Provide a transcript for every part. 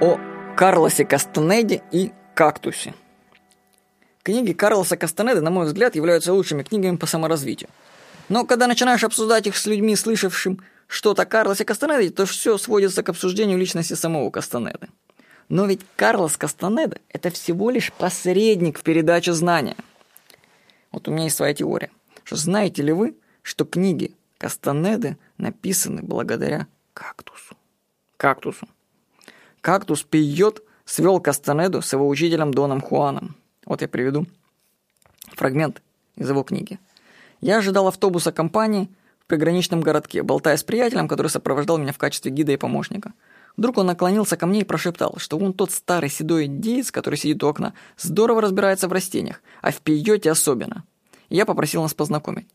о Карлосе Кастанеде и кактусе. Книги Карлоса Кастанеды, на мой взгляд, являются лучшими книгами по саморазвитию. Но когда начинаешь обсуждать их с людьми, слышавшим что-то о Карлосе Кастанеде, то все сводится к обсуждению личности самого Кастанеды. Но ведь Карлос Кастанеда – это всего лишь посредник в передаче знания. Вот у меня есть своя теория. Что знаете ли вы, что книги Кастанеды написаны благодаря кактусу? Кактусу. Кактус пьет свел Кастанеду с его учителем Доном Хуаном. Вот я приведу фрагмент из его книги. Я ожидал автобуса компании в приграничном городке, болтая с приятелем, который сопровождал меня в качестве гида и помощника. Вдруг он наклонился ко мне и прошептал, что он тот старый седой индеец, который сидит у окна, здорово разбирается в растениях, а в пиоте особенно. Я попросил нас познакомить.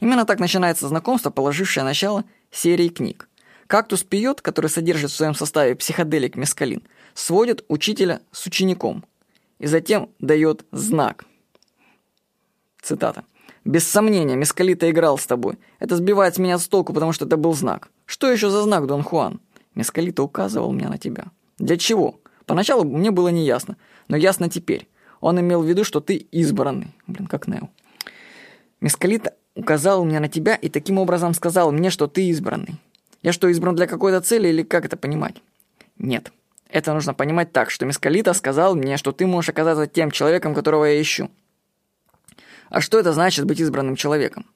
Именно так начинается знакомство, положившее начало серии книг. Кактус пиот, который содержит в своем составе психоделик мескалин, сводит учителя с учеником и затем дает знак. Цитата. «Без сомнения, Мескалита играл с тобой. Это сбивает меня с толку, потому что это был знак. Что еще за знак, Дон Хуан? Мескалита указывал мне на тебя. Для чего? Поначалу мне было неясно, но ясно теперь. Он имел в виду, что ты избранный. Блин, как Нео. Мескалита указал мне на тебя и таким образом сказал мне, что ты избранный. Я что, избран для какой-то цели или как это понимать? Нет. Это нужно понимать так, что Мескалита сказал мне, что ты можешь оказаться тем человеком, которого я ищу. А что это значит быть избранным человеком?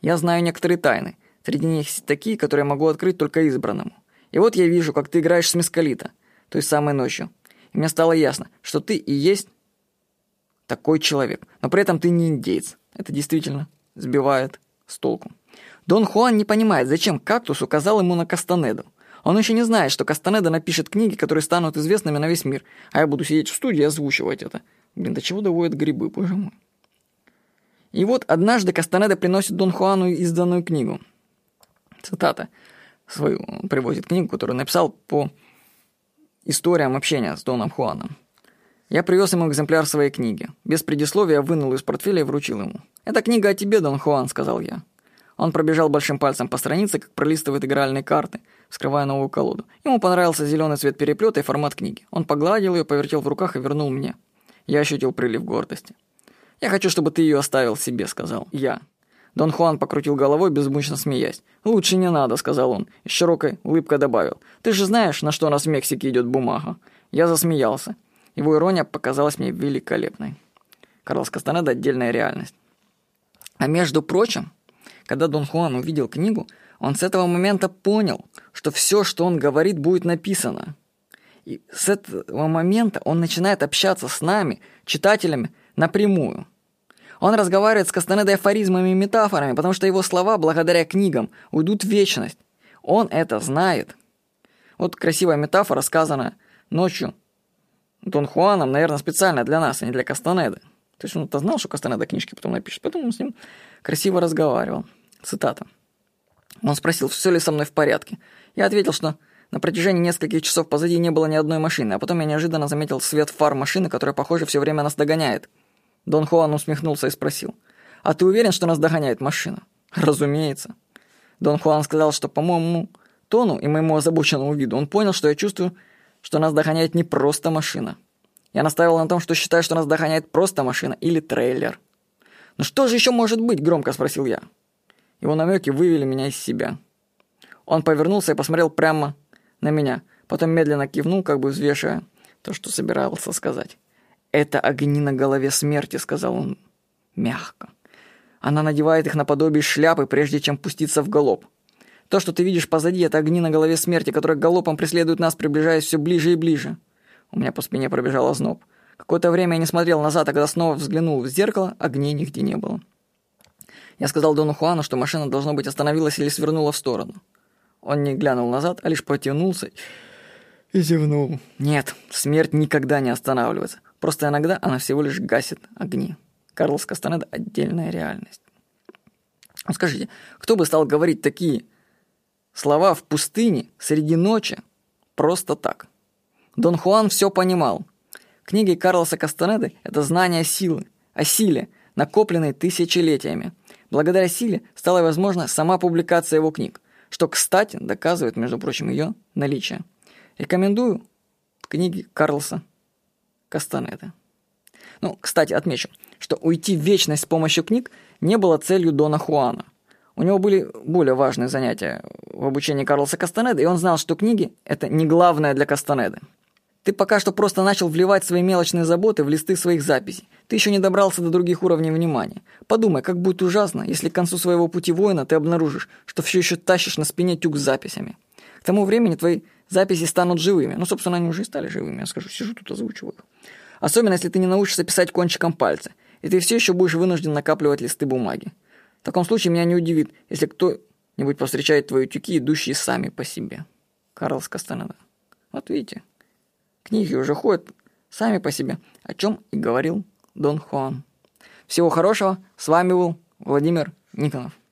Я знаю некоторые тайны. Среди них такие, которые я могу открыть только избранному. И вот я вижу, как ты играешь с Мескалита, той самой ночью. И мне стало ясно, что ты и есть такой человек. Но при этом ты не индейец. Это действительно сбивает с толку. Дон Хуан не понимает, зачем кактус указал ему на Кастанеду. Он еще не знает, что Кастанеда напишет книги, которые станут известными на весь мир, а я буду сидеть в студии и озвучивать это. Блин, до чего доводят грибы, боже мой. И вот однажды Кастанеда приносит Дон Хуану изданную книгу. Цитата. Свою привозит книгу, которую написал по историям общения с Доном Хуаном. Я привез ему экземпляр своей книги. Без предисловия вынул из портфеля и вручил ему. «Это книга о тебе, Дон Хуан», — сказал я. Он пробежал большим пальцем по странице, как пролистывает игральные карты, вскрывая новую колоду. Ему понравился зеленый цвет переплета и формат книги. Он погладил ее, повертел в руках и вернул мне. Я ощутил прилив гордости. «Я хочу, чтобы ты ее оставил себе», — сказал я. Дон Хуан покрутил головой, безмучно смеясь. «Лучше не надо», — сказал он, и с широкой улыбкой добавил. «Ты же знаешь, на что у нас в Мексике идет бумага?» Я засмеялся. Его ирония показалась мне великолепной. Карлос Кастанеда — отдельная реальность. А между прочим, когда Дон Хуан увидел книгу, он с этого момента понял, что все, что он говорит, будет написано. И с этого момента он начинает общаться с нами, читателями, напрямую. Он разговаривает с Кастанедой афоризмами и метафорами, потому что его слова, благодаря книгам, уйдут в вечность. Он это знает. Вот красивая метафора, сказана ночью Дон Хуаном, наверное, специально для нас, а не для Кастанеды. То есть он-то знал, что Кастанеда книжки потом напишет, поэтому он с ним красиво разговаривал. Цитата. Он спросил, все ли со мной в порядке. Я ответил, что на протяжении нескольких часов позади не было ни одной машины, а потом я неожиданно заметил свет фар машины, которая, похоже, все время нас догоняет. Дон Хуан усмехнулся и спросил, «А ты уверен, что нас догоняет машина?» «Разумеется». Дон Хуан сказал, что по моему тону и моему озабоченному виду он понял, что я чувствую, что нас догоняет не просто машина. Я настаивал на том, что считаю, что нас догоняет просто машина или трейлер. «Ну что же еще может быть?» – громко спросил я. Его намеки вывели меня из себя. Он повернулся и посмотрел прямо на меня, потом медленно кивнул, как бы взвешивая то, что собирался сказать. «Это огни на голове смерти», — сказал он мягко. «Она надевает их наподобие шляпы, прежде чем пуститься в галоп. То, что ты видишь позади, это огни на голове смерти, которые галопом преследуют нас, приближаясь все ближе и ближе». У меня по спине пробежал озноб. Какое-то время я не смотрел назад, а когда снова взглянул в зеркало, огней нигде не было. Я сказал Дону Хуану, что машина, должно быть, остановилась или свернула в сторону. Он не глянул назад, а лишь потянулся и зевнул. Нет, смерть никогда не останавливается. Просто иногда она всего лишь гасит огни. Карлос Кастанеда – отдельная реальность. Ну, скажите, кто бы стал говорить такие слова в пустыне среди ночи просто так? Дон Хуан все понимал. Книги Карлоса Кастанеды – это знание силы, о силе, накопленной тысячелетиями. Благодаря силе стала возможна сама публикация его книг, что, кстати, доказывает, между прочим, ее наличие. Рекомендую в книге Карлса Кастанеда. Ну, кстати, отмечу, что уйти в вечность с помощью книг не было целью Дона Хуана. У него были более важные занятия в обучении Карлоса Кастанеда, и он знал, что книги – это не главное для Кастанеды. Ты пока что просто начал вливать свои мелочные заботы в листы своих записей. Ты еще не добрался до других уровней внимания. Подумай, как будет ужасно, если к концу своего пути воина ты обнаружишь, что все еще тащишь на спине тюк с записями. К тому времени твои записи станут живыми. Ну, собственно, они уже и стали живыми, я скажу. Сижу тут, озвучиваю. Особенно, если ты не научишься писать кончиком пальца, и ты все еще будешь вынужден накапливать листы бумаги. В таком случае меня не удивит, если кто-нибудь повстречает твои тюки, идущие сами по себе. Карлс Кастанеда. Вот видите, книги уже ходят сами по себе, о чем и говорил Дон Хуан. Всего хорошего, с вами был Владимир Никонов.